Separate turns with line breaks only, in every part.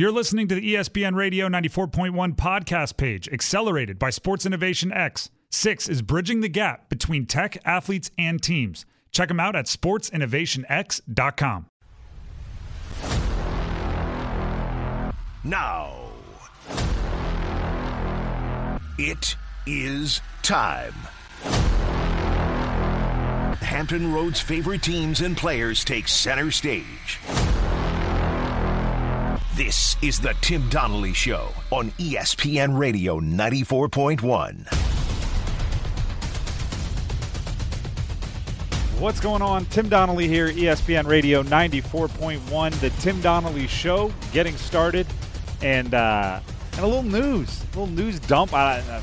You're listening to the ESPN Radio 94.1 podcast page, accelerated by Sports Innovation X. Six is bridging the gap between tech, athletes, and teams. Check them out at sportsinnovationx.com.
Now, it is time. Hampton Roads' favorite teams and players take center stage. This is the Tim Donnelly Show on ESPN Radio 94.1.
What's going on? Tim Donnelly here, ESPN Radio 94.1, the Tim Donnelly Show, getting started, and uh, and a little news, a little news dump. I, I,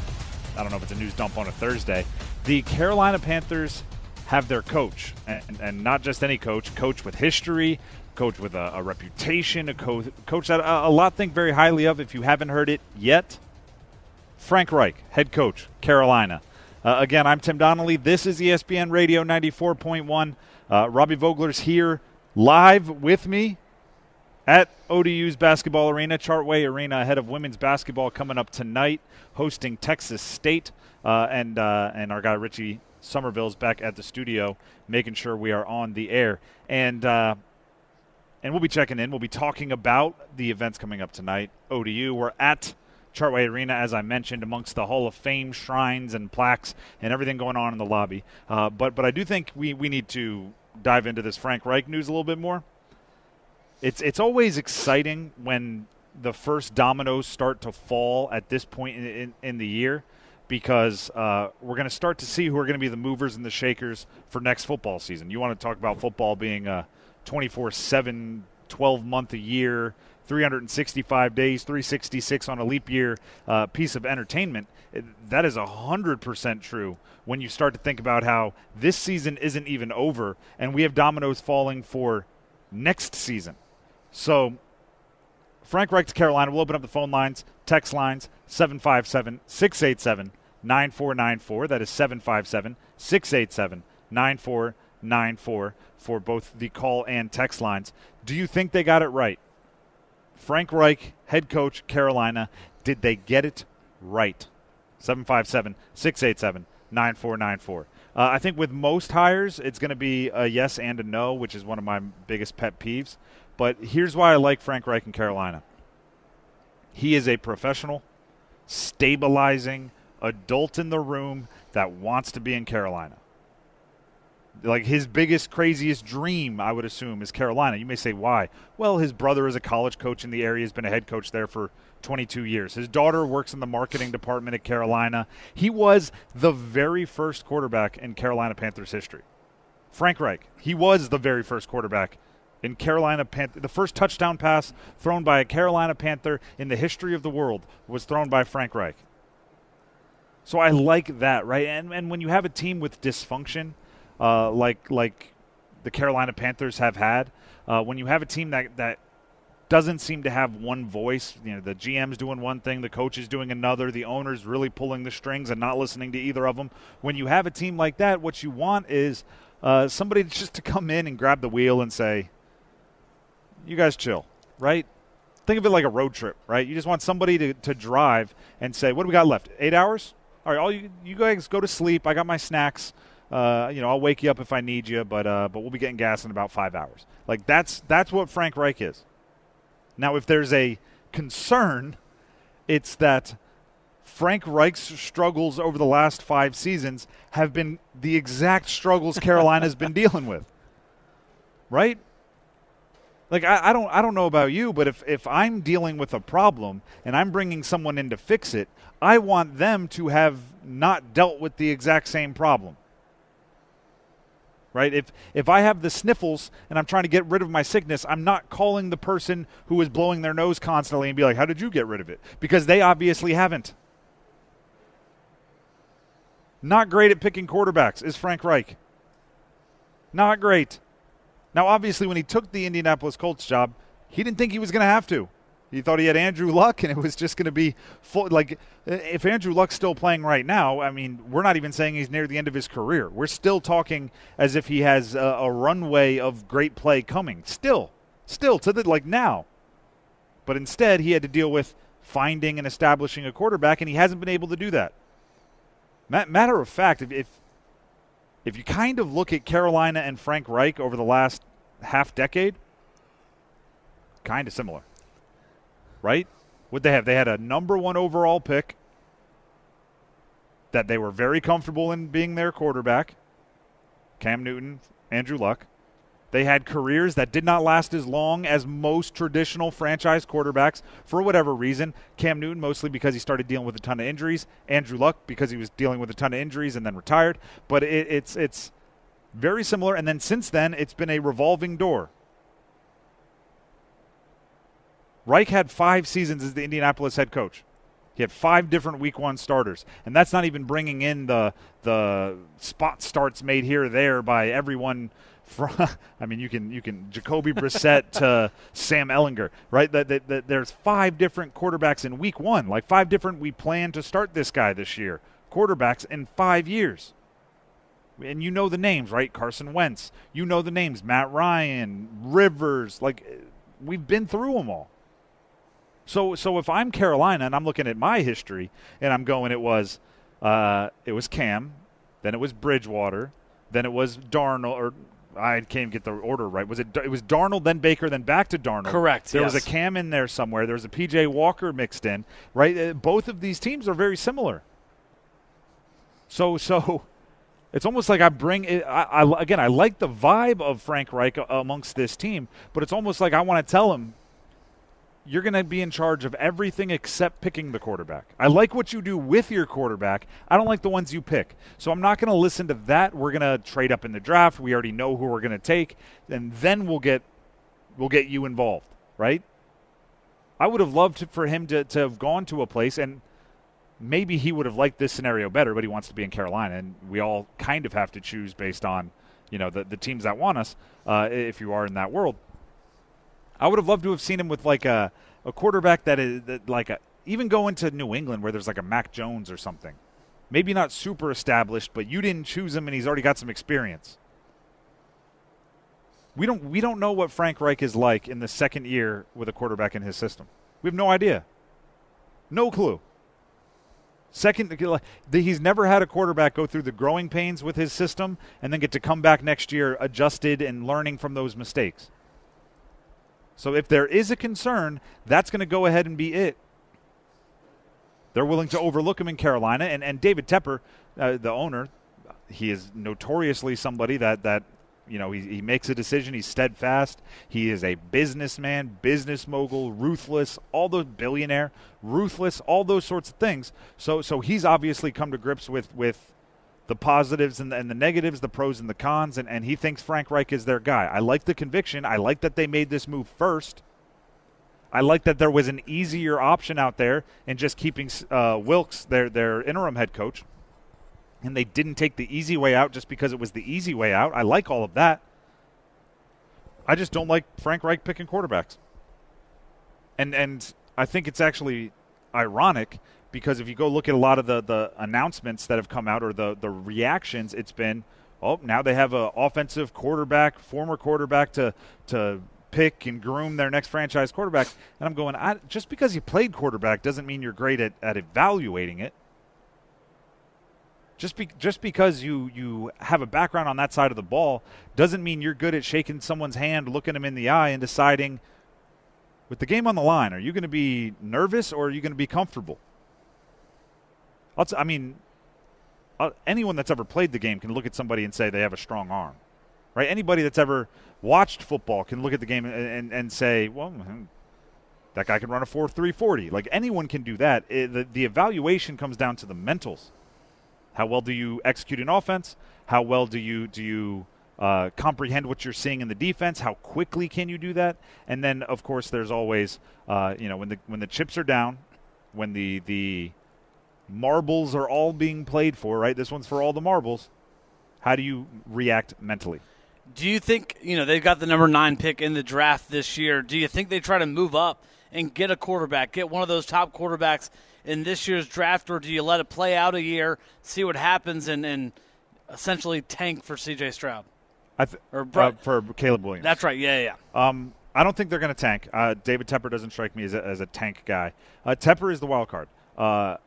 I don't know if it's a news dump on a Thursday. The Carolina Panthers have their coach, and, and not just any coach, coach with history, coach with a, a reputation, a co- coach that a, a lot think very highly of. If you haven't heard it yet, Frank Reich, head coach, Carolina. Uh, again, I'm Tim Donnelly. This is ESPN Radio 94.1. Uh, Robbie Vogler's here live with me at ODU's basketball arena, Chartway Arena, ahead of women's basketball coming up tonight, hosting Texas State. Uh, and, uh, and our guy Richie Somerville's back at the studio, making sure we are on the air. And, uh, and we'll be checking in. We'll be talking about the events coming up tonight. ODU, we're at Chartway Arena, as I mentioned, amongst the Hall of Fame shrines and plaques and everything going on in the lobby. Uh, but but I do think we, we need to dive into this Frank Reich news a little bit more. It's it's always exciting when the first dominoes start to fall at this point in, in, in the year because uh, we're going to start to see who are going to be the movers and the shakers for next football season. You want to talk about football being a 24 7, 12 month a year 365 days, 366 on a leap year uh, piece of entertainment. That is 100% true when you start to think about how this season isn't even over and we have dominoes falling for next season. So, Frank Reich to Carolina. We'll open up the phone lines, text lines 757 687 9494. That is 757 687 9494 for both the call and text lines. Do you think they got it right? Frank Reich, head coach, Carolina. Did they get it right? 757 687 9494. Uh, I think with most hires, it's going to be a yes and a no, which is one of my biggest pet peeves. But here's why I like Frank Reich in Carolina he is a professional, stabilizing adult in the room that wants to be in Carolina like his biggest craziest dream i would assume is carolina. You may say why? Well his brother is a college coach in the area. Has been a head coach there for 22 years. His daughter works in the marketing department at carolina. He was the very first quarterback in carolina panthers history. Frank reich he was the very first quarterback in carolina panther the first touchdown pass thrown by a carolina panther in the history of the world was thrown by frank reich. So I like that, right? And and when you have a team with dysfunction, uh, like like the Carolina Panthers have had, uh, when you have a team that that doesn't seem to have one voice, you know, the GM's doing one thing, the coach is doing another, the owner's really pulling the strings and not listening to either of them. When you have a team like that, what you want is uh, somebody just to come in and grab the wheel and say, "You guys chill," right? Think of it like a road trip, right? You just want somebody to, to drive and say, "What do we got left? Eight hours? All right, all you you guys go to sleep. I got my snacks. Uh, you know, I'll wake you up if I need you, but uh, but we'll be getting gas in about five hours. Like that's that's what Frank Reich is. Now, if there's a concern, it's that Frank Reich's struggles over the last five seasons have been the exact struggles Carolina's been dealing with. Right? Like I, I don't I don't know about you, but if, if I'm dealing with a problem and I'm bringing someone in to fix it, I want them to have not dealt with the exact same problem. Right? If if I have the sniffles and I'm trying to get rid of my sickness, I'm not calling the person who is blowing their nose constantly and be like, "How did you get rid of it?" Because they obviously haven't. Not great at picking quarterbacks is Frank Reich. Not great. Now, obviously, when he took the Indianapolis Colts job, he didn't think he was going to have to. He thought he had Andrew Luck, and it was just going to be full. Like, if Andrew Luck's still playing right now, I mean, we're not even saying he's near the end of his career. We're still talking as if he has a, a runway of great play coming. Still, still to the like now. But instead, he had to deal with finding and establishing a quarterback, and he hasn't been able to do that. Matter of fact, if, if if you kind of look at Carolina and Frank Reich over the last half decade, kind of similar, right? What they have? They had a number one overall pick that they were very comfortable in being their quarterback. Cam Newton, Andrew Luck. They had careers that did not last as long as most traditional franchise quarterbacks for whatever reason. Cam Newton, mostly because he started dealing with a ton of injuries. Andrew Luck, because he was dealing with a ton of injuries and then retired. But it, it's it's very similar. And then since then, it's been a revolving door. Reich had five seasons as the Indianapolis head coach. He had five different Week One starters, and that's not even bringing in the the spot starts made here or there by everyone. From, I mean, you can you can Jacoby Brissett to Sam Ehlinger, right? That, that, that there's five different quarterbacks in Week One, like five different. We plan to start this guy this year, quarterbacks in five years and you know the names, right? Carson Wentz. You know the names, Matt Ryan, Rivers. Like we've been through them all. So so if I'm Carolina and I'm looking at my history and I'm going, it was uh, it was Cam, then it was Bridgewater, then it was Darnold or I can't get the order right. Was it? It was Darnold, then Baker, then back to Darnold.
Correct.
There
yes.
was a Cam in there somewhere. There was a PJ Walker mixed in. Right. Uh, both of these teams are very similar. So so, it's almost like I bring it. I, I again, I like the vibe of Frank Reich amongst this team, but it's almost like I want to tell him you're going to be in charge of everything except picking the quarterback. I like what you do with your quarterback. I don't like the ones you pick. So I'm not going to listen to that. We're going to trade up in the draft. We already know who we're going to take, and then we'll get we'll get you involved, right? I would have loved for him to, to have gone to a place and maybe he would have liked this scenario better, but he wants to be in Carolina, and we all kind of have to choose based on you know the, the teams that want us uh, if you are in that world. I would have loved to have seen him with like a, a quarterback that is that like a even go into New England where there's like a Mac Jones or something. Maybe not super established, but you didn't choose him and he's already got some experience. We don't we don't know what Frank Reich is like in the second year with a quarterback in his system. We have no idea. No clue. Second, he's never had a quarterback go through the growing pains with his system and then get to come back next year adjusted and learning from those mistakes. So if there is a concern, that's going to go ahead and be it. They're willing to overlook him in Carolina, and, and David Tepper, uh, the owner, he is notoriously somebody that that you know he, he makes a decision. He's steadfast. He is a businessman, business mogul, ruthless, all those billionaire, ruthless, all those sorts of things. So so he's obviously come to grips with with the positives and the, and the, negatives, the pros and the cons, and, and he thinks Frank Reich is their guy. I like the conviction. I like that they made this move first. I like that there was an easier option out there in just keeping uh, Wilks, their their interim head coach, and they didn't take the easy way out just because it was the easy way out. I like all of that. I just don't like Frank Reich picking quarterbacks, and and I think it's actually ironic because if you go look at a lot of the, the announcements that have come out or the, the reactions, it's been, oh, now they have an offensive quarterback, former quarterback to to pick and groom their next franchise quarterback. And I'm going, I, just because you played quarterback doesn't mean you're great at, at evaluating it. Just be, just because you you have a background on that side of the ball doesn't mean you're good at shaking someone's hand, looking them in the eye, and deciding with the game on the line, are you going to be nervous or are you going to be comfortable? T- I mean, uh, anyone that's ever played the game can look at somebody and say they have a strong arm, right? Anybody that's ever watched football can look at the game and, and, and say, well, hmm, that guy can run a 4 3 40. Like anyone can do that. It, the, the evaluation comes down to the mentals. How well do you execute an offense? How well do you do you uh, comprehend what you're seeing in the defense? How quickly can you do that? And then, of course, there's always uh, you know when the when the chips are down, when the the marbles are all being played for, right? This one's for all the marbles. How do you react mentally?
Do you think, you know, they've got the number nine pick in the draft this year. Do you think they try to move up and get a quarterback, get one of those top quarterbacks in this year's draft, or do you let it play out a year, see what happens, and, and essentially tank for CJ Stroud?
I th- or uh, for Caleb Williams.
That's right. Yeah, yeah.
Um, I don't think they're going to tank. Uh, David Tepper doesn't strike me as a, as a tank guy. Uh, Tepper is the wild card. Uh,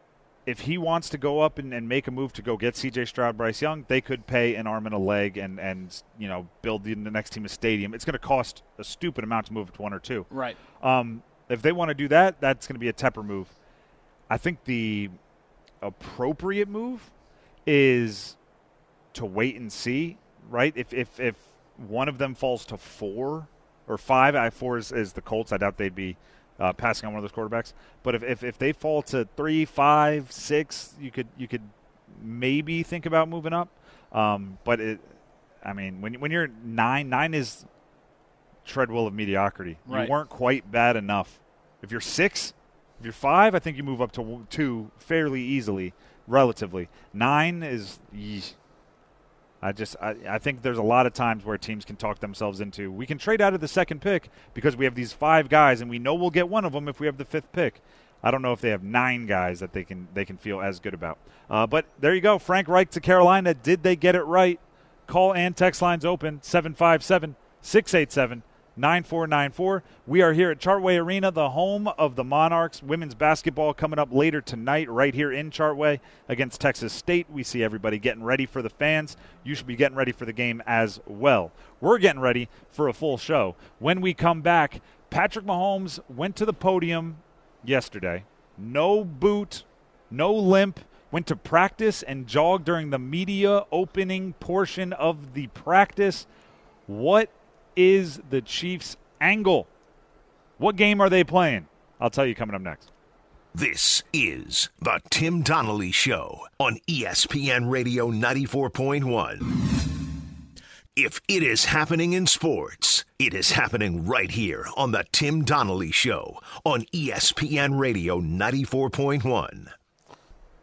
if he wants to go up and, and, make a move to go get C.J. Stroud, Bryce Young, they could pay an arm and a leg and and you know build the, the next team a stadium. It's going to cost a stupid amount to move it to one or two.
Right.
Um, if they want to do that, that's going to be a Tepper move. I think the appropriate move is to wait and see. Right. If if if one of them falls to four or five, I four is, is the Colts. I doubt they'd be uh, passing on one of those quarterbacks. But if, if, if they fall to three, five, six, you could you could maybe think about moving up. Um, but it, I mean, when when you're nine, nine is treadwell of mediocrity.
Right.
You weren't quite bad enough. If you're six, if you're five, I think you move up to two fairly easily, relatively. Nine is. Yeesh. I just I, I think there's a lot of times where teams can talk themselves into we can trade out of the second pick because we have these five guys and we know we'll get one of them if we have the fifth pick. I don't know if they have nine guys that they can they can feel as good about. Uh, but there you go, Frank Reich to Carolina. Did they get it right? Call and text lines open 757 687 9494. We are here at Chartway Arena, the home of the Monarchs. Women's basketball coming up later tonight, right here in Chartway against Texas State. We see everybody getting ready for the fans. You should be getting ready for the game as well. We're getting ready for a full show. When we come back, Patrick Mahomes went to the podium yesterday. No boot, no limp. Went to practice and jogged during the media opening portion of the practice. What is the Chiefs' angle? What game are they playing? I'll tell you coming up next.
This is the Tim Donnelly Show on ESPN Radio 94.1. If it is happening in sports, it is happening right here on the Tim Donnelly Show on ESPN Radio 94.1.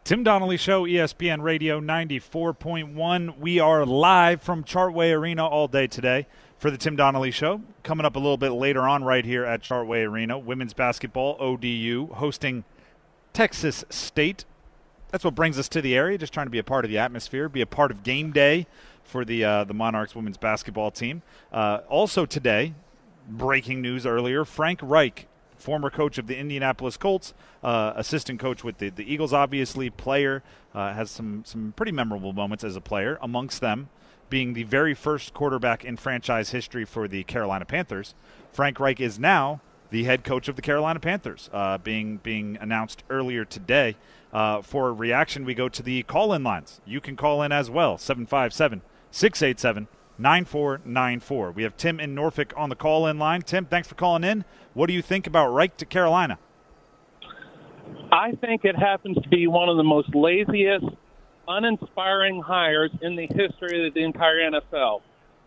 Tim Donnelly Show, ESPN Radio 94.1. We are live from Chartway Arena all day today for the Tim Donnelly Show. Coming up a little bit later on, right here at Chartway Arena, women's basketball, ODU, hosting Texas State. That's what brings us to the area, just trying to be a part of the atmosphere, be a part of game day for the, uh, the Monarchs women's basketball team. Uh, also today, breaking news earlier Frank Reich, former coach of the Indianapolis Colts, uh, assistant coach with the, the Eagles, obviously, player, uh, has some, some pretty memorable moments as a player, amongst them being the very first quarterback in franchise history for the Carolina Panthers. Frank Reich is now the head coach of the Carolina Panthers, uh, being being announced earlier today. Uh, for a reaction, we go to the call in lines. You can call in as well, 757 687 9494. We have Tim in Norfolk on the call in line. Tim, thanks for calling in. What do you think about Reich to Carolina?
I think it happens to be one of the most laziest uninspiring hires in the history of the entire NFL.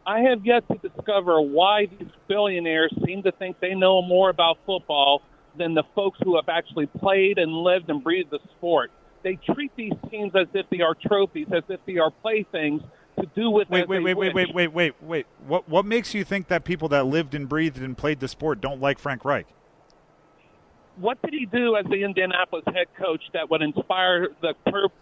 I have yet to discover why these billionaires seem to think they know more about football than the folks who have actually played and lived and breathed the sport. They treat these teams as if they are trophies, as if they are playthings to do with.
Wait, wait, wait, wait, wait, wait, wait, wait. What what makes you think that people that lived and breathed and played the sport don't like Frank Reich?
what did he do as the Indianapolis head coach that would inspire the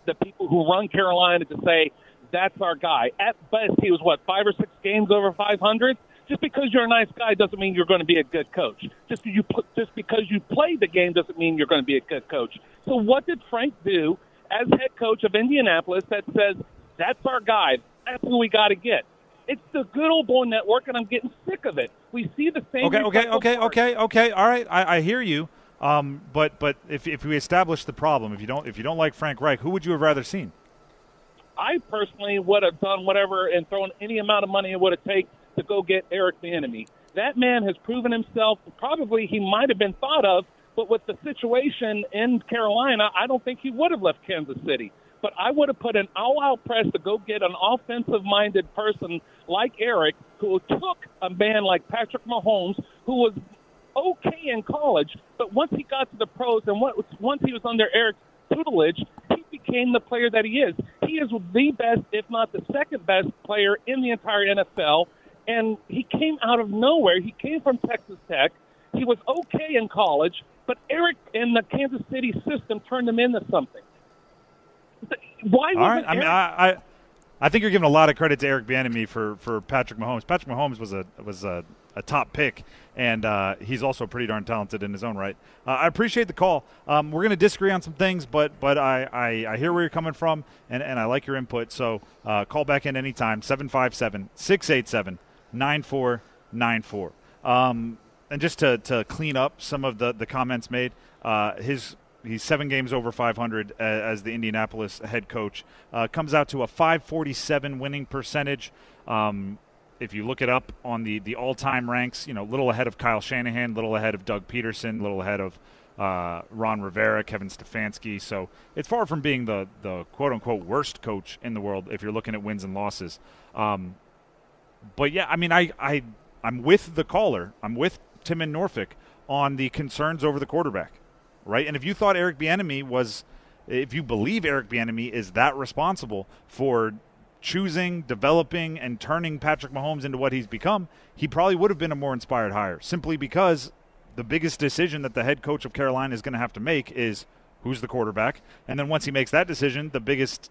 the people who run Carolina to say that's our guy? At best, he was what five or six games over 500. Just because you're a nice guy doesn't mean you're going to be a good coach. Just you just because you played the game doesn't mean you're going to be a good coach. So what did Frank do as head coach of Indianapolis that says that's our guy? That's who we got to get. It's the good old boy network, and I'm getting sick of it. We see the same.
Okay, okay, okay, okay, okay. All right, I, I hear you. Um, but but if, if we establish the problem, if you don't if you don't like Frank Reich, who would you have rather seen?
I personally would have done whatever and thrown any amount of money it would have taken to go get Eric Bieniemy. That man has proven himself. Probably he might have been thought of, but with the situation in Carolina, I don't think he would have left Kansas City. But I would have put an all-out press to go get an offensive-minded person like Eric, who took a man like Patrick Mahomes, who was okay in college, but once he got to the pros and once he was under Eric's tutelage, he became the player that he is. He is the best, if not the second best player in the entire NFL, and he came out of nowhere. He came from Texas Tech. He was okay in college, but Eric in the Kansas City system turned him into something. Why?
All right. I mean, I, I, I think you're giving a lot of credit to Eric Bieniemy for for Patrick Mahomes. Patrick Mahomes was a was a a top pick, and uh, he's also pretty darn talented in his own right. Uh, I appreciate the call. Um, we're going to disagree on some things, but but I, I, I, hear where you're coming from, and, and I like your input. So uh, call back in anytime, 757 687 9494. Um, and just to, to clean up some of the, the comments made, uh, his he's seven games over 500 as the Indianapolis head coach. Uh, comes out to a 547 winning percentage. Um, if you look it up on the, the all time ranks, you know, little ahead of Kyle Shanahan, little ahead of Doug Pederson, little ahead of uh, Ron Rivera, Kevin Stefanski. So it's far from being the, the quote unquote worst coach in the world if you're looking at wins and losses. Um, but yeah, I mean, I, I, I'm with the caller. I'm with Tim and Norfolk on the concerns over the quarterback, right? And if you thought Eric Bieniemy was, if you believe Eric Bieniemy is that responsible for choosing, developing, and turning Patrick Mahomes into what he's become, he probably would have been a more inspired hire. Simply because the biggest decision that the head coach of Carolina is going to have to make is who's the quarterback, and then once he makes that decision, the biggest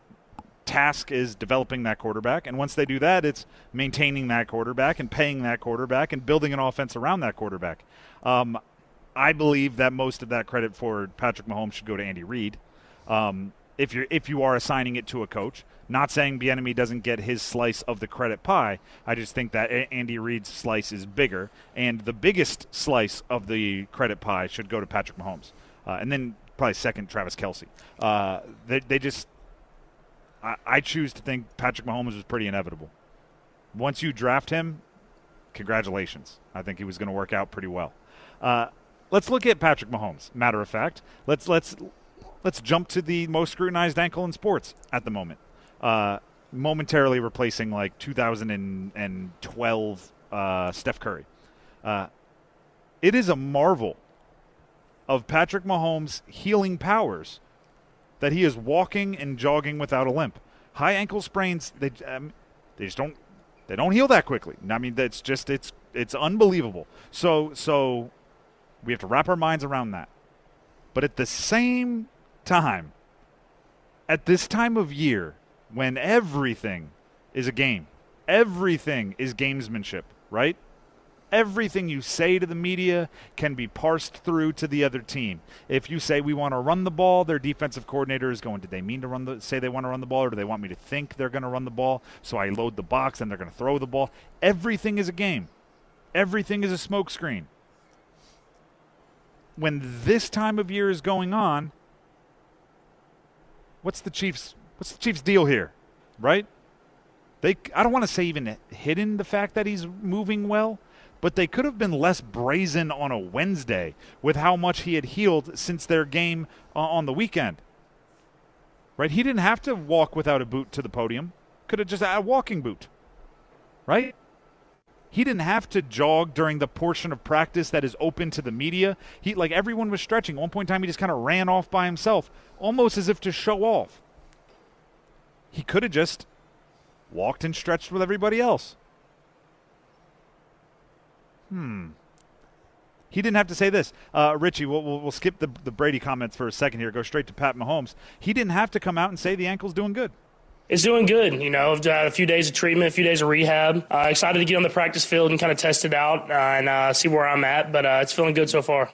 task is developing that quarterback. And once they do that, it's maintaining that quarterback and paying that quarterback and building an offense around that quarterback. Um, I believe that most of that credit for Patrick Mahomes should go to Andy Reid. Um, if you're if you are assigning it to a coach, not saying Bieniemy doesn't get his slice of the credit pie. I just think that Andy Reid's slice is bigger, and the biggest slice of the credit pie should go to Patrick Mahomes, uh, and then probably second Travis Kelce. Uh, they, they just I, I choose to think Patrick Mahomes was pretty inevitable. Once you draft him, congratulations. I think he was going to work out pretty well. Uh, let's look at Patrick Mahomes. Matter of fact, let's let's let's jump to the most scrutinized ankle in sports at the moment. Uh, momentarily replacing like 2012 uh, Steph Curry. Uh, it is a marvel of Patrick Mahomes' healing powers that he is walking and jogging without a limp. High ankle sprains, they um, they just don't they don't heal that quickly. I mean, that's just it's it's unbelievable. So so we have to wrap our minds around that. But at the same time, at this time of year, when everything is a game, everything is gamesmanship, right? everything you say to the media can be parsed through to the other team. If you say we want to run the ball, their defensive coordinator is going, did they mean to run the say they want to run the ball or do they want me to think they're going to run the ball? So I load the box and they're going to throw the ball. Everything is a game. Everything is a smokescreen. When this time of year is going on, what's the Chiefs what's the Chiefs deal here? Right? They I don't want to say even hidden the fact that he's moving well but they could have been less brazen on a Wednesday with how much he had healed since their game uh, on the weekend. Right? He didn't have to walk without a boot to the podium. Could have just had a walking boot. Right? He didn't have to jog during the portion of practice that is open to the media. He like everyone was stretching. At one point in time he just kind of ran off by himself, almost as if to show off. He could have just walked and stretched with everybody else. Hmm. He didn't have to say this. Uh, Richie, we'll, we'll, we'll skip the, the Brady comments for a second here, go straight to Pat Mahomes. He didn't have to come out and say the ankle's doing good.
It's doing good. You know, I've had a few days of treatment, a few days of rehab. Uh, excited to get on the practice field and kind of test it out uh, and uh, see where I'm at, but uh, it's feeling good so far.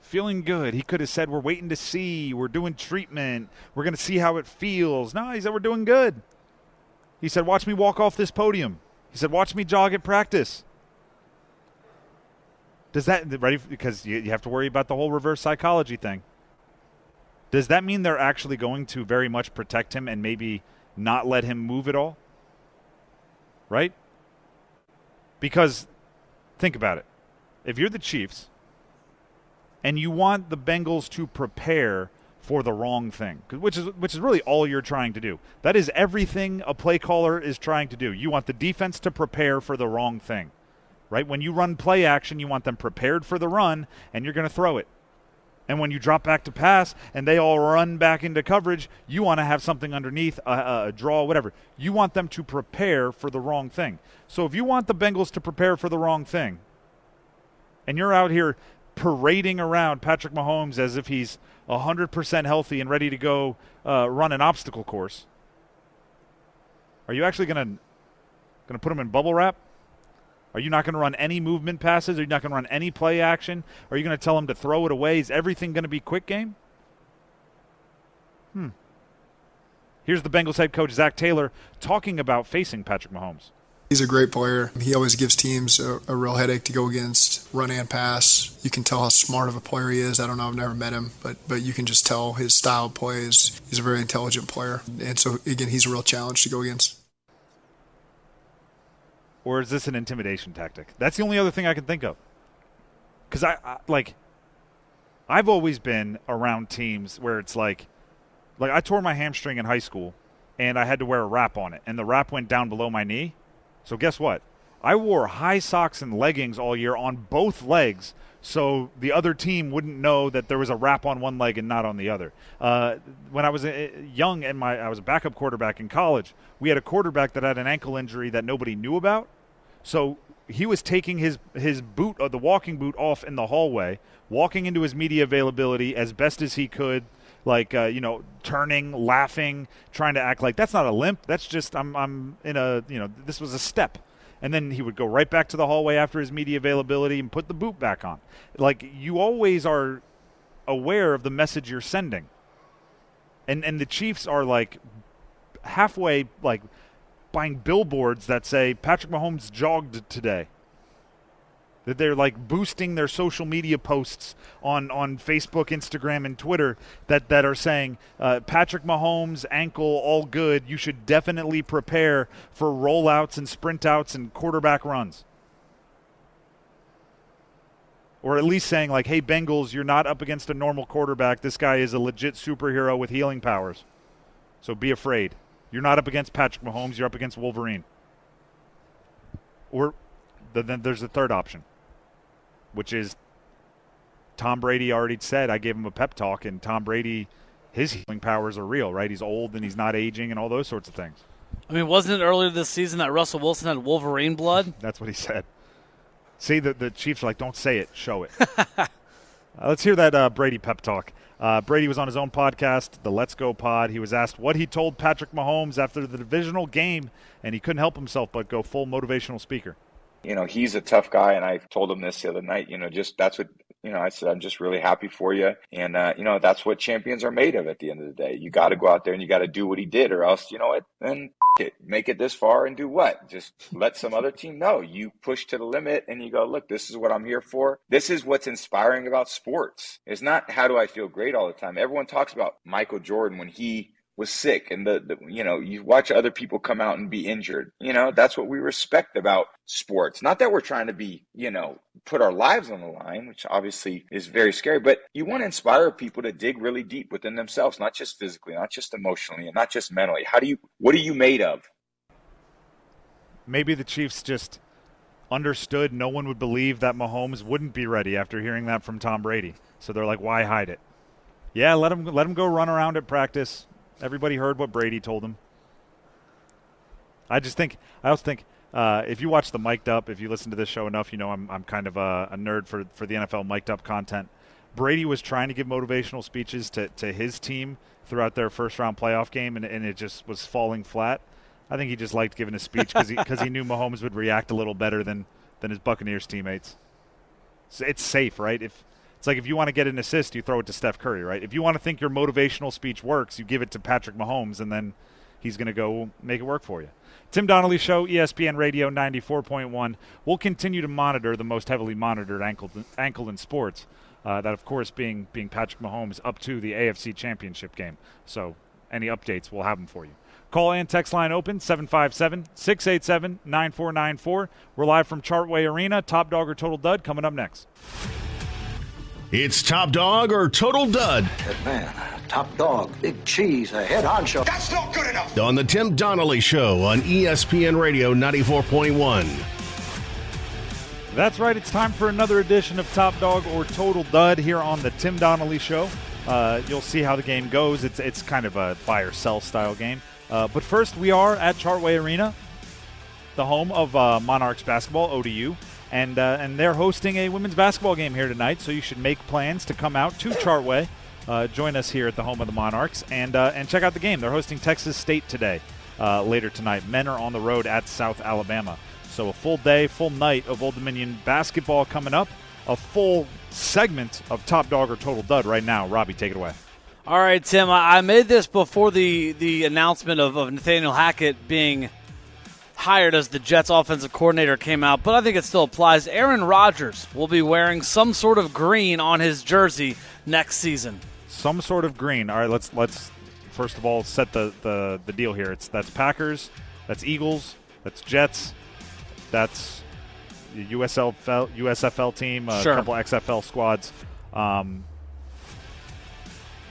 Feeling good. He could have said, We're waiting to see. We're doing treatment. We're going to see how it feels. No, he said, We're doing good. He said, Watch me walk off this podium. He said, Watch me jog at practice. Does that ready because you, you have to worry about the whole reverse psychology thing? Does that mean they're actually going to very much protect him and maybe not let him move at all? Right? Because think about it. If you're the Chiefs and you want the Bengals to prepare for the wrong thing, which is which is really all you're trying to do. That is everything a play caller is trying to do. You want the defense to prepare for the wrong thing right? When you run play action, you want them prepared for the run, and you're going to throw it. And when you drop back to pass and they all run back into coverage, you want to have something underneath, a, a, draw, whatever. You want them to prepare for the wrong thing. So if you want the Bengals to prepare for the wrong thing, and you're out here parading around Patrick Mahomes as if he's 100% healthy and ready to go uh, run an obstacle course, are you actually going to going to put him in bubble wrap? Are you not going to run any movement passes? Are you not going to run any play action? Are you going to tell him to throw it away? Is everything going to be quick game? Hmm. Here's the Bengals head coach, Zac Taylor, talking about facing Patrick Mahomes.
He's a great player. He always gives teams a, a, real headache to go against, run and pass. You can tell how smart of a player he is. I don't know, I've never met him, but but you can just tell his style of play is he's a very intelligent player. And so again, he's a real challenge to go against.
Or is this an intimidation tactic? That's the only other thing I can think of. Cuz I, I like I've always been around teams where it's like like I tore my hamstring in high school and I had to wear a wrap on it and the wrap went down below my knee so guess what? I wore high socks and leggings all year on both legs so the other team wouldn't know that there was a wrap on one leg and not on the other. Uh, when I was uh, young and my I was a backup quarterback in college, we had a quarterback that had an ankle injury that nobody knew about. So he was taking his his boot, uh, the walking boot, off in the hallway, walking into his media availability as best as he could, like uh, you know, turning, laughing, trying to act like that's not a limp. That's just I'm I'm in a you know this was a step, and then he would go right back to the hallway after his media availability and put the boot back on. Like you always are aware of the message you're sending, and and the Chiefs are like halfway like buying billboards that say Patrick Mahomes jogged today that they're like boosting their social media posts on, on Facebook, Instagram, and Twitter that, that are saying uh, Patrick Mahomes ankle all good. You should definitely prepare for rollouts and sprint outs and quarterback runs. Or at least saying like, "Hey Bengals, you're not up against a normal quarterback. This guy is a legit superhero with healing powers. So be afraid. You're not up against Patrick Mahomes. You're up against Wolverine." Or then there's the third option which is Tom Brady already said I gave him a pep talk, and Tom Brady, his healing powers are real, right? He's old and he's not aging, and all those sorts of things.
I mean, wasn't it earlier this season that Russell Wilson had Wolverine blood?
That's what he said. See, the the Chiefs are like, don't say it, show it. uh, let's hear that uh, Brady pep talk. Uh, Brady was on his own podcast, the Let's Go Pod. He was asked what he told Patrick Mahomes after the divisional game, and he couldn't help himself but go full motivational speaker
you know, he's a tough guy. And I told him this the other night, you know, just that's what, you know, I said, I'm just really happy for you. And, uh, you know, that's what champions are made of at the end of the day. You got to go out there and you got to do what he did, or else, you know what, then it, make it this far and do what? Just let some other team know. You push to the limit and you go, look, this is what I'm here for. This is what's inspiring about sports. It's not how do I feel great all the time. Everyone talks about Michael Jordan when he was sick and the, the, you know you watch other people come out and be injured you know that's what we respect about sports. Not that we're trying to be you know put our lives on the line which obviously is very scary but you want to inspire people to dig really deep within themselves not just physically not just emotionally and not just mentally. How do you what are you made of?
Maybe the chiefs just understood no one would believe that Mahomes wouldn't be ready after hearing that from Tom Brady. So they're like why hide it? Yeah, let him let him go run around at practice. Everybody heard what Brady told him. I just think I also think uh, if you watch the mic'd up, if you listen to this show enough, you know I'm I'm kind of a, a nerd for for the NFL mic'd up content. Brady was trying to give motivational speeches to, to his team throughout their first round playoff game, and, and it just was falling flat. I think he just liked giving a speech because he, cause he knew Mahomes would react a little better than, than his Buccaneers teammates. So it's safe, right? If it's like if you want to get an assist, you throw it to Steph Curry, right? If you want to think your motivational speech works, you give it to Patrick Mahomes, and then he's going to go make it work for you. Tim Donnelly Show, ESPN Radio 94.1. We'll continue to monitor the most heavily monitored ankle, ankle in sports. Uh, that, of course, being being Patrick Mahomes up to the AFC Championship game. So, any updates, we'll have them for you. Call and text line open 757 687 9494. We're live from Chartway Arena. Top Dog or Total Dud coming up next.
It's Top Dog or Total Dud.
man, top dog, big cheese, a head honcho.
That's not good enough. On the Tim Donnelly Show on ESPN Radio 94.1.
That's right. It's time for another edition of Top Dog or Total Dud here on the Tim Donnelly Show. Uh, you'll see how the game goes. It's it's kind of a buy or sell style game. Uh, but first, we are at Chartway Arena, the home of uh, Monarchs basketball, ODU and uh, and they're hosting a women's basketball game here tonight. So you should make plans to come out to Chartway, uh, join us here at the home of the Monarchs, and uh, and check out the game. They're hosting Texas State today, uh, later tonight. Men are on the road at South Alabama. So a full day, full night of Old Dominion basketball coming up. A full segment of Top Dog or Total Dud right now. Robbie, take it away.
All right, Tim. I made this before the the announcement of, of Nathaniel Hackett being hired as the Jets offensive coordinator came out, but I think it still applies. Aaron Rodgers will be wearing some sort of green on his jersey next season.
Some sort of green. All right, let's let's first of all set the the, the deal here. It's that's Packers, that's Eagles, that's Jets, that's the USFL USFL team, a
Sure.
couple XFL squads. Um,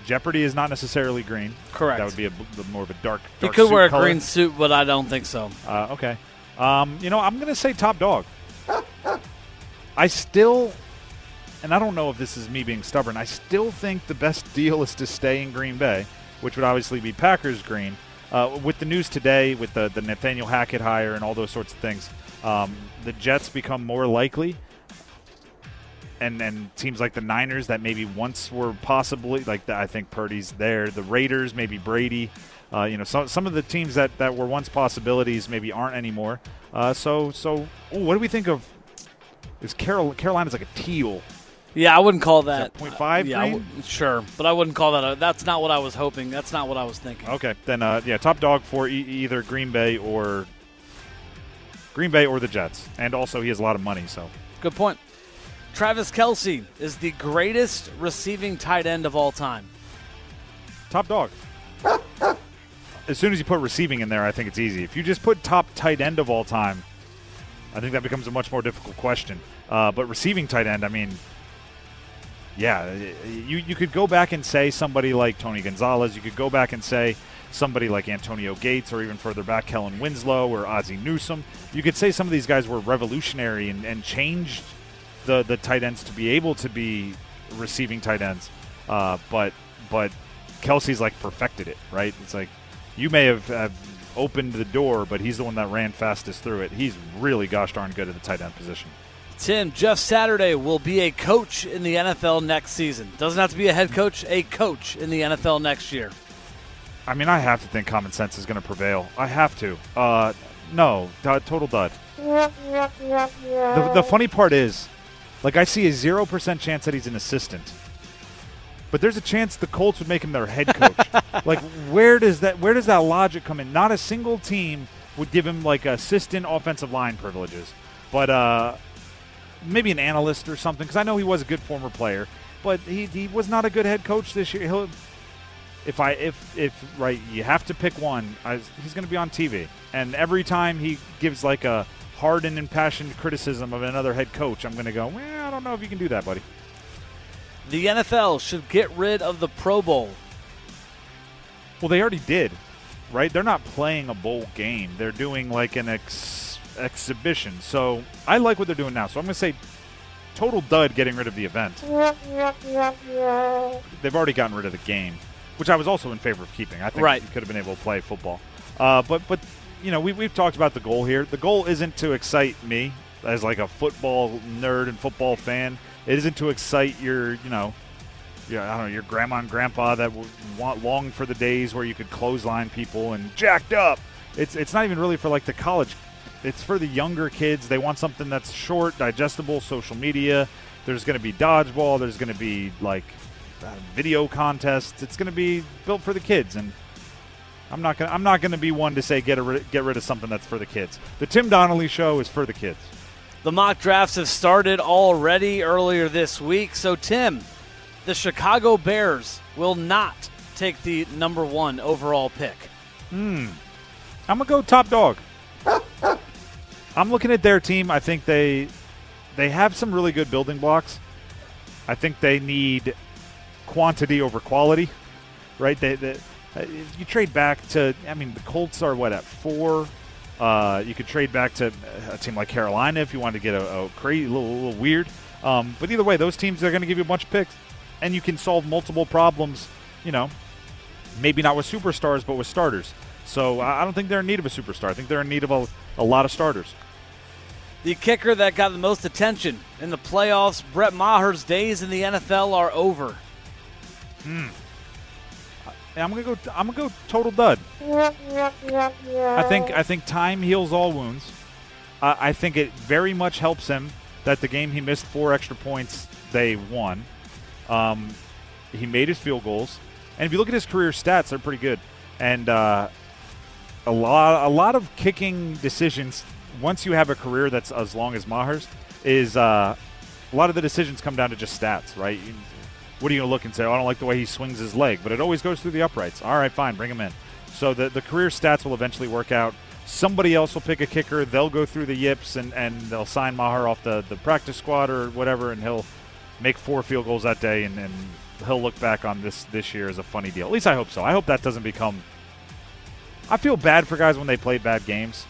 Jeopardy is not necessarily green.
Correct.
That would be a, more of a dark.
He
dark
could
suit
wear a
color.
green suit, but I don't think so.
Uh, okay. Um, you know, I'm going to say top dog. I still, and I don't know if this is me being stubborn, I still think the best deal is to stay in Green Bay, which would obviously be Packers green. Uh, with the news today, with the, the Nathaniel Hackett hire and all those sorts of things, um, the Jets become more likely. And, and teams like the Niners that maybe once were possibly like the, I think Purdy's there. The Raiders, maybe Brady. Uh, you know, some some of the teams that, that were once possibilities maybe aren't anymore. Uh, so so, ooh, what do we think of? Is Carol Carolina's like a teal?
Yeah, I wouldn't call that.
that 0.5
yeah, I
green?
wou- sure, but I wouldn't call that. A, that's not what I was hoping. That's not what I was thinking.
Okay, then uh, yeah, top dog for e- either Green Bay or Green Bay or the Jets, and also he has a lot of money. So
Good point. Travis Kelce is the greatest receiving tight end of all time.
top dog. As soon as you put receiving in there, I think it's easy. If you just put top tight end of all time, I think that becomes a much more difficult question. Uh, but receiving tight end, I mean, yeah, you you could go back and say somebody like Tony Gonzalez. You could go back and say somebody like Antonio Gates, or even further back, Kellen Winslow or Ozzie Newsome. You could say some of these guys were revolutionary and, and changed the the tight ends to be able to be receiving tight ends. Uh, but but Kelce's like perfected it, right? It's like you may have, have opened the door, but he's the one that ran fastest through it. He's really gosh darn good at the tight end position.
Tim, Jeff Saturday will be a coach in the NFL next season. Doesn't have to be a head coach, a coach in the NFL next year.
I mean, I have to think common sense is going to prevail. I have to. Uh, no, d- total dud. The, the funny part is, like, I see a zero percent chance that he's an assistant, but there's a chance the Colts would make him their head coach. like, where does that where does that logic come in? Not a single team would give him like assistant offensive line privileges, but uh, maybe an analyst or something. Because I know he was a good former player, but he, he was not a good head coach this year. He'll, if I if if right, you have to pick one. I, he's going to be on TV, and every time he gives like a hard and impassioned criticism of another head coach, I'm going to go, well, I don't know if you can do that, buddy.
The NFL should get rid of the Pro Bowl.
Well, they already did, right? They're not playing a bowl game. They're doing like an ex- exhibition. So I like what they're doing now. So I'm going to say total dud getting rid of the event. They've already gotten rid of the game, which I was also in favor of keeping. I think
Right.
you could have been able to play football. Uh, but but you know we we've talked about the goal here. The goal isn't to excite me as like a football nerd and football fan. It isn't to excite your you know yeah, I don't know, your grandma and grandpa that want long for the days where you could clothesline people and jacked up. It's it's not even really for like the college. It's for the younger kids. They want something that's short, digestible, social media. There's going to be dodgeball. There's going to be like uh, video contests. It's going to be built for the kids, and I'm not going. to I'm not to be one to say get a, rid- get rid of something that's for the kids. The Tim Donnelly Show is for the kids.
The mock drafts have started already earlier this week. So, Tim, the Chicago Bears will not take the number one overall pick. Hmm.
I'm gonna go top dog. I'm looking at their team. I think they they have some really good building blocks. I think they need quantity over quality, right? They, they you trade back to. I mean, the Colts are what at four. Uh, you could trade back to a team like Carolina if you wanted to get a, a crazy, little, little weird. Um, but either way, those teams are going to give you a bunch of picks, and you can solve multiple problems. You know, maybe not with superstars, but with starters. So I don't think they're in need of a superstar. I think they're in need of a, a lot of starters.
The kicker that got the most attention in the playoffs, Brett Maher's days in the NFL are over.
And I'm gonna go. I'm gonna go total dud. I think. I think time heals all wounds. Uh, I think it very much helps him that the game he missed four extra points, they won. Um, he made his field goals, and if you look at his career stats, they're pretty good. And uh, a lot, a lot of kicking decisions. Once you have a career that's as long as Maher's, is uh, a lot of the decisions come down to just stats, right? You, what are you going to look and say? Oh, I don't like the way he swings his leg, but it always goes through the uprights. All right, fine, bring him in. So the the career stats will eventually work out. Somebody else will pick a kicker. They'll go through the yips and, and they'll sign Maher off the, the practice squad or whatever, and he'll make four field goals that day, and, and he'll look back on this this year as a funny deal. At least I hope so. I hope that doesn't become. I feel bad for guys when they play bad games.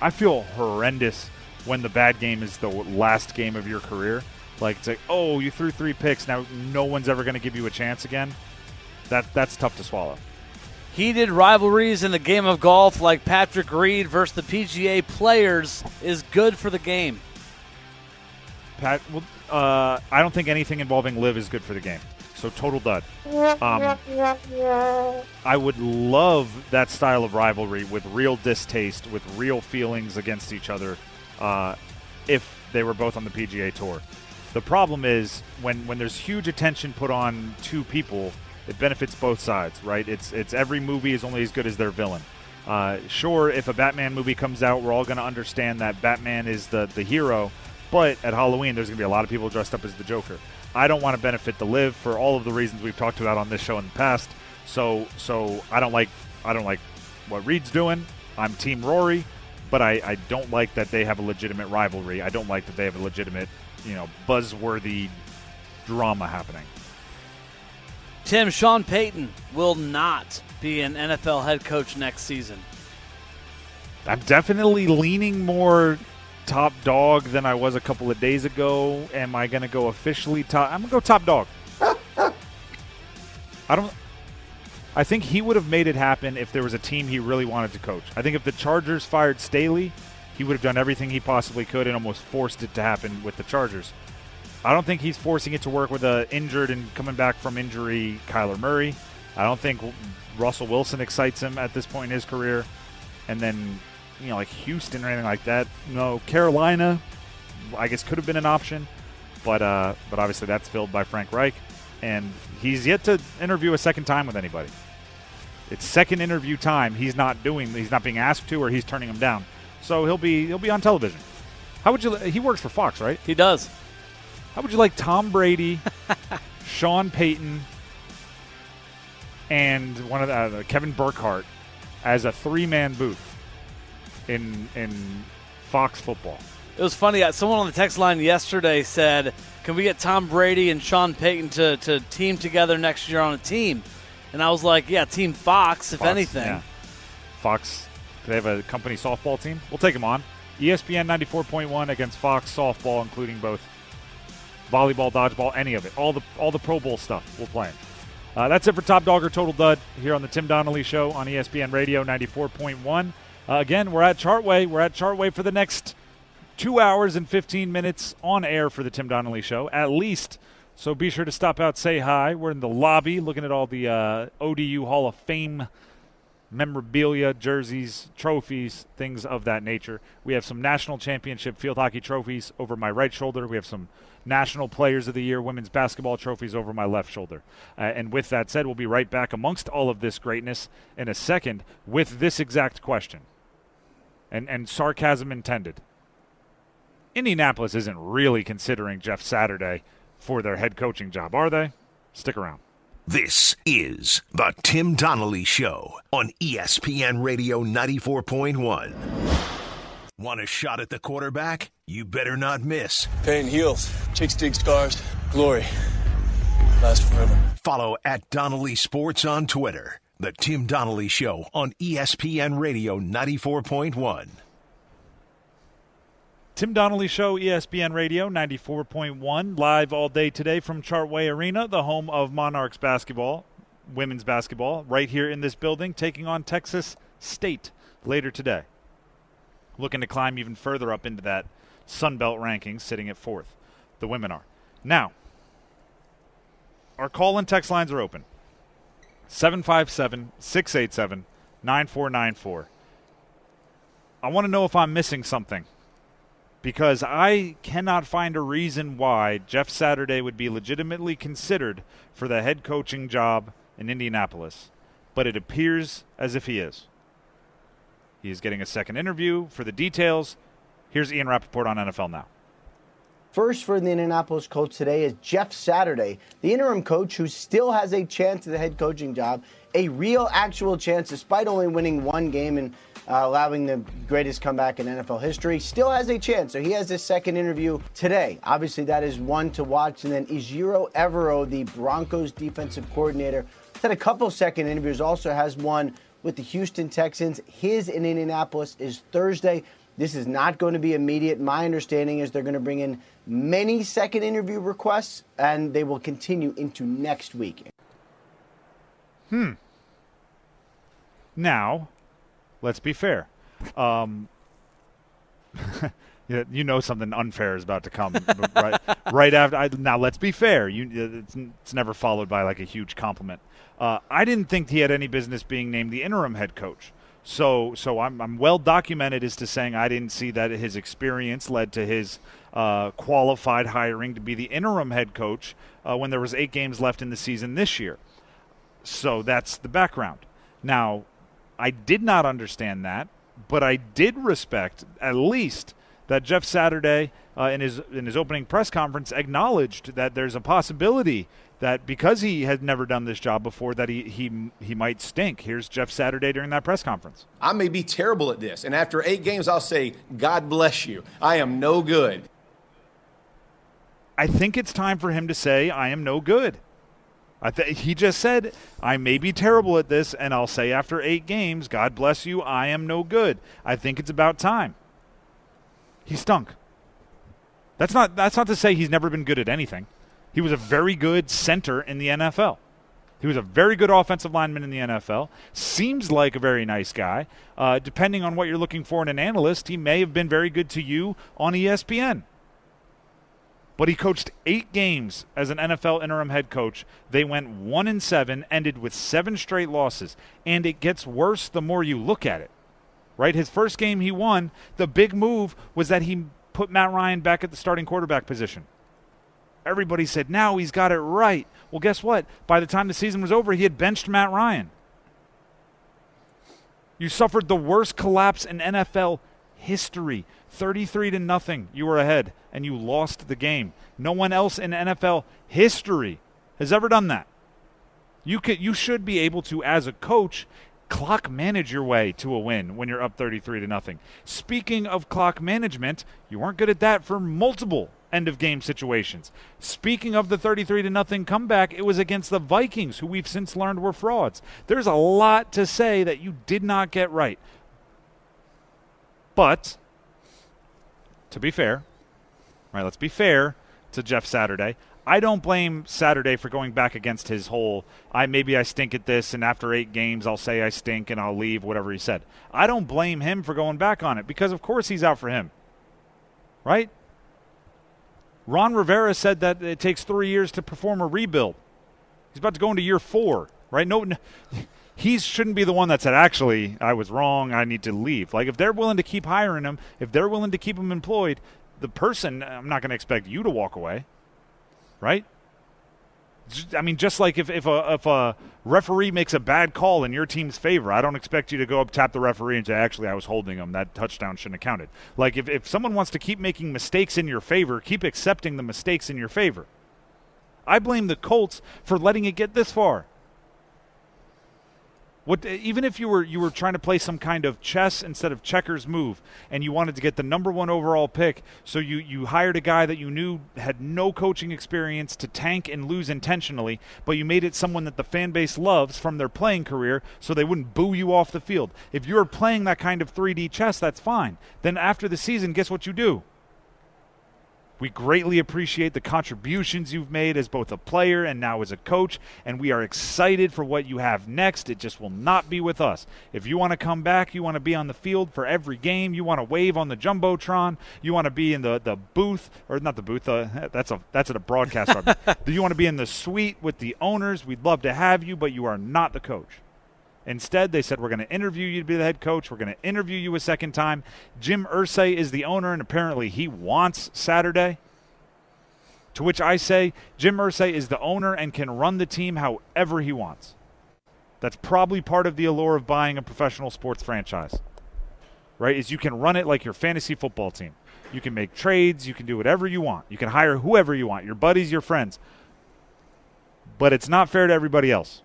I feel horrendous when the bad game is the last game of your career. Like it's like, oh, you threw three picks. Now no one's ever going to give you a chance again. That that's tough to swallow.
Heated rivalries in the game of golf, like Patrick Reed versus the PGA players, is good for the game.
Pat, well, uh, I don't think anything involving LIV is good for the game. So total dud. Um, I would love that style of rivalry with real distaste, with real feelings against each other, uh, if they were both on the PGA Tour. The problem is when when there's huge attention put on two people, it benefits both sides, right? It's it's every movie is only as good as their villain. Uh, sure, if a Batman movie comes out, we're all going to understand that Batman is the the hero. But at Halloween, there's going to be a lot of people dressed up as the Joker. I don't want to benefit the LIV for all of the reasons we've talked about on this show in the past. So so I don't like I don't like what Reed's doing. I'm Team Rory, but I, I don't like that they have a legitimate rivalry. I don't like that they have a legitimate you know buzzworthy drama happening.
Tim Sean Payton will not be an NFL head coach next season.
I'm definitely leaning more top dog than I was a couple of days ago. Am I going to go officially top? I'm going to go top dog. I don't. I think he would have made it happen if there was a team he really wanted to coach. I think if the Chargers fired Staley, he would have done everything he possibly could and almost forced it to happen with the Chargers. I don't think he's forcing it to work with a injured and coming back from injury Kyler Murray. I don't think Russell Wilson excites him at this point in his career. And then, you know, like Houston or anything like that. No, Carolina, I guess could have been an option, but uh, but obviously that's filled by Frank Reich, and he's yet to interview a second time with anybody. It's second interview time. He's not doing. He's not being asked to, or he's turning them down. So he'll be he'll be on television. How would you? He works for Fox, right?
He does.
How would you like Tom Brady, Sean Payton, and one of the, uh, Kevin Burkhardt as a three-man booth in in Fox football?
It was funny. uh, Someone on the text line yesterday said, "Can we get Tom Brady and Sean Payton to, to team together next year on a team?" And I was like, "Yeah, Team Fox, if
Fox,
anything."
yeah. Fox. They have a company softball team? We'll take them on. ESPN 94.1 against Fox softball, including both volleyball, dodgeball, any of it. All the all the Pro Bowl stuff. We'll play. Uh, that's it for Top Dog or Total Dud here on the Tim Donnelly Show on ESPN Radio 94.1. Uh, again, we're at Chartway. We're at Chartway for the next two hours and 15 minutes on air for the Tim Donnelly Show, at least. So be sure to stop out, say hi. We're in the lobby looking at all the uh, ODU Hall of Fame memorabilia, jerseys, trophies, things of that nature. We have some national championship field hockey trophies over my right shoulder. We have some national players of the year women's basketball trophies over my left shoulder. Uh, and with that said, we'll be right back amongst all of this greatness in a second with this exact question. And and sarcasm intended. Indianapolis isn't really considering Jeff Saturday for their head coaching job, are they? Stick around.
This is the Tim Donnelly Show on ESPN Radio 94.1. Want a shot at the quarterback? You better not miss.
Pain heals. Chicks dig scars. Glory. Last forever.
Follow at Donnelly Sports on Twitter. The Tim Donnelly Show on ESPN Radio 94.1.
Tim Donnelly Show, ESPN Radio 94.1, live all day today from Chartway Arena, the home of Monarchs basketball, women's basketball, right here in this building, taking on Texas State later today. Looking to climb even further up into that Sun Belt ranking, sitting at fourth. The women are. Now, our call and text lines are open 757 687 9494. I want to know if I'm missing something because I cannot find a reason why Jeff Saturday would be legitimately considered for the head coaching job in Indianapolis, but it appears as if he is. He is getting a second interview for the details. Here's Ian Rapoport on NFL Now.
First for the Indianapolis Colts today is Jeff Saturday, the interim coach who still has a chance at the head coaching job, a real actual chance despite only winning one game and uh, allowing the greatest comeback in NFL history. Still has a chance. So he has his second interview today. Obviously, that is one to watch. And then Ejiro Evero, the Broncos defensive coordinator, had a couple second interviews, also has one with the Houston Texans. His in Indianapolis is Thursday. This is not going to be immediate. My understanding is they're going to bring in many second interview requests, and they will continue into next week.
Hmm. Now, let's be fair. Um, you know something unfair is about to come right, right after. I, now, let's be fair. You, it's, it's, never followed by like a huge compliment. Uh, I didn't think he had any business being named the interim head coach. So, so I'm, I'm well documented as to saying I didn't see that his experience led to his uh, qualified hiring to be the interim head coach uh, when there was eight games left in the season this year. So that's the background. Now, I did not understand that, but I did respect at least that Jeff Saturday uh, in his in his opening press conference acknowledged that there's a possibility that because he had never done this job before that he he he might stink. Here's Jeff Saturday during that press conference.
I may be terrible at this, and after 8 games I'll say God bless you. I am no good.
I think it's time for him to say I am no good. I th- he just said I may be terrible at this and I'll say after 8 games, God bless you, I am no good. I think it's about time. He stunk. That's not that's not to say he's never been good at anything. He was a very good center in the NFL. He was a very good offensive lineman in the NFL. Seems like a very nice guy. Uh, depending on what you're looking for in an analyst, he may have been very good to you on ESPN. But he coached eight games as an NFL interim head coach. They went one and seven, ended with seven straight losses, and it gets worse the more you look at it. Right, his first game he won. The big move was that he put Matt Ryan back at the starting quarterback position everybody said, now he's got it right. Well, guess what? By the time the season was over, he had benched Matt Ryan. You suffered the worst collapse in NFL history. 33 to nothing. You were ahead and you lost the game. No one else in NFL history has ever done that. You could you should be able to as a coach clock manage your way to a win when you're up 33 to nothing. Speaking of clock management, you weren't good at that for multiple end of game situations. Speaking of the 33 to nothing comeback, it was against the Vikings, who we've since learned were frauds. There's a lot to say that you did not get right. But to be fair, right, let's be fair to Jeff Saturday. I don't blame Saturday for going back against his whole I maybe I stink at this and after 8 games I'll say I stink and I'll leave whatever he said. I don't blame him for going back on it because of course he's out for him. Right? Ron Rivera said that it takes three years to perform a rebuild. He's about to go into year four, right? No, no he shouldn't be the one that said, actually, I was wrong. I need to leave. Like, if they're willing to keep hiring him, if they're willing to keep him employed, the person, I'm not going to expect you to walk away, right? I mean, just like if, if a if a referee makes a bad call in your team's favor, I don't expect you to go up tap the referee and say, "Actually, I was holding him. That touchdown shouldn't have counted." Like if if someone wants to keep making mistakes in your favor, keep accepting the mistakes in your favor. I blame the Colts for letting it get this far. What even if you were you were trying to play some kind of chess instead of checkers move and you wanted to get the number 1 overall pick so you you hired a guy that you knew had no coaching experience to tank and lose intentionally but you made it someone that the fan base loves from their playing career so they wouldn't boo you off the field. If you're playing that kind of 3D chess that's fine. Then after the season guess what you do? We greatly appreciate the contributions you've made as both a player and now as a coach, and we are excited for what you have next. It just will not be with us. If you want to come back, you want to be on the field for every game, you want to wave on the jumbotron, you want to be in the, the booth or not the booth. Uh, that's a that's at a broadcast. Do you want to be in the suite with the owners? We'd love to have you, but you are not the coach. Instead, they said, We're going to interview you to be the head coach. We're going to interview you a second time. Jim Irsay is the owner, and apparently he wants Saturday. To which I say, Jim Irsay is the owner and can run the team however he wants. That's probably part of the allure of buying a professional sports franchise, right? Is you can run it like your fantasy football team. You can make trades, you can do whatever you want. You can hire whoever you want, your buddies, your friends. But it's not fair to everybody else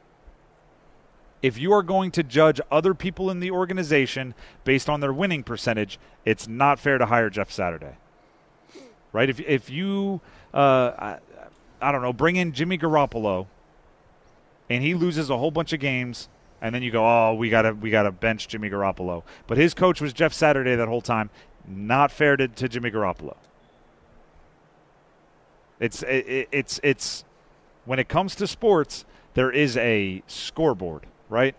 if you are going to judge other people in the organization based on their winning percentage, it's not fair to hire Jeff Saturday. Right? If if you uh, I, I don't know, bring in Jimmy Garoppolo and he loses a whole bunch of games and then you go, "Oh, we got to we got to bench Jimmy Garoppolo." But his coach was Jeff Saturday that whole time. Not fair to, to Jimmy Garoppolo. It's it, it's it's when it comes to sports, there is a scoreboard right?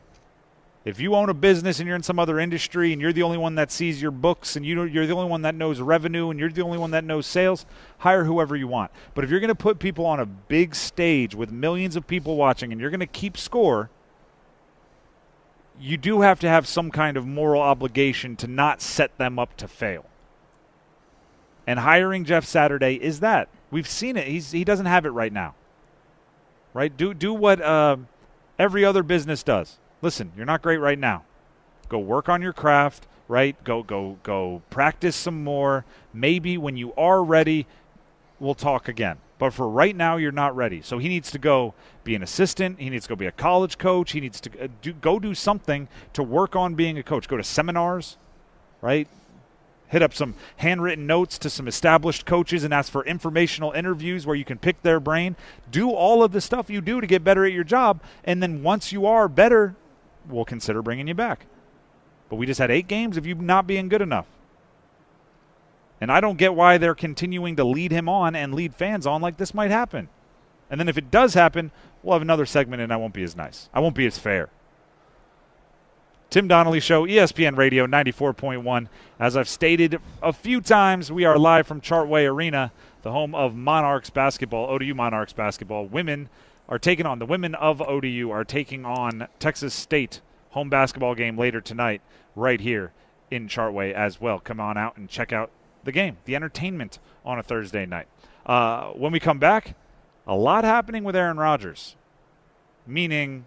If you own a business and you're in some other industry and you're the only one that sees your books and you you're the only one that knows revenue and you're the only one that knows sales, hire whoever you want. But if you're going to put people on a big stage with millions of people watching and you're going to keep score, you do have to have some kind of moral obligation to not set them up to fail. And hiring Jeff Saturday is that. We've seen it. He's he doesn't have it right now. Right? Do do what uh, every other business does. Listen, you're not great right now. Go work on your craft, right? Go go go practice some more. Maybe when you are ready, we'll talk again. But for right now, you're not ready. So he needs to go be an assistant. He needs to go be a college coach. He needs to uh, do, go do something to work on being a coach. Go to seminars, right? Hit up some handwritten notes to some established coaches and ask for informational interviews where you can pick their brain. Do all of the stuff you do to get better at your job. And then once you are better, we'll consider bringing you back. But we just had eight games of you not being good enough. And I don't get why they're continuing to lead him on and lead fans on like this might happen. And then if it does happen, we'll have another segment and I won't be as nice. I won't be as fair. Tim Donnelly Show, ESPN Radio 94.1. As I've stated a few times, we are live from Chartway Arena, the home of Monarchs basketball, ODU Monarchs basketball. Women are taking on, the women of ODU are taking on Texas State home basketball game later tonight, right here in Chartway as well. Come on out and check out the game, the entertainment on a Thursday night. Uh, when we come back, a lot happening with Aaron Rodgers, meaning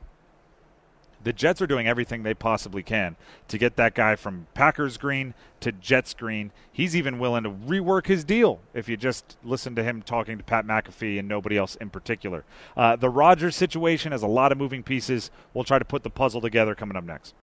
the Jets are doing everything they possibly can to get that guy from Packers green to Jets green. He's even willing to rework his deal if you just listen to him talking to Pat McAfee and nobody else in particular. Uh, the Rodgers situation has a lot of moving pieces. We'll try to put the puzzle together coming up next.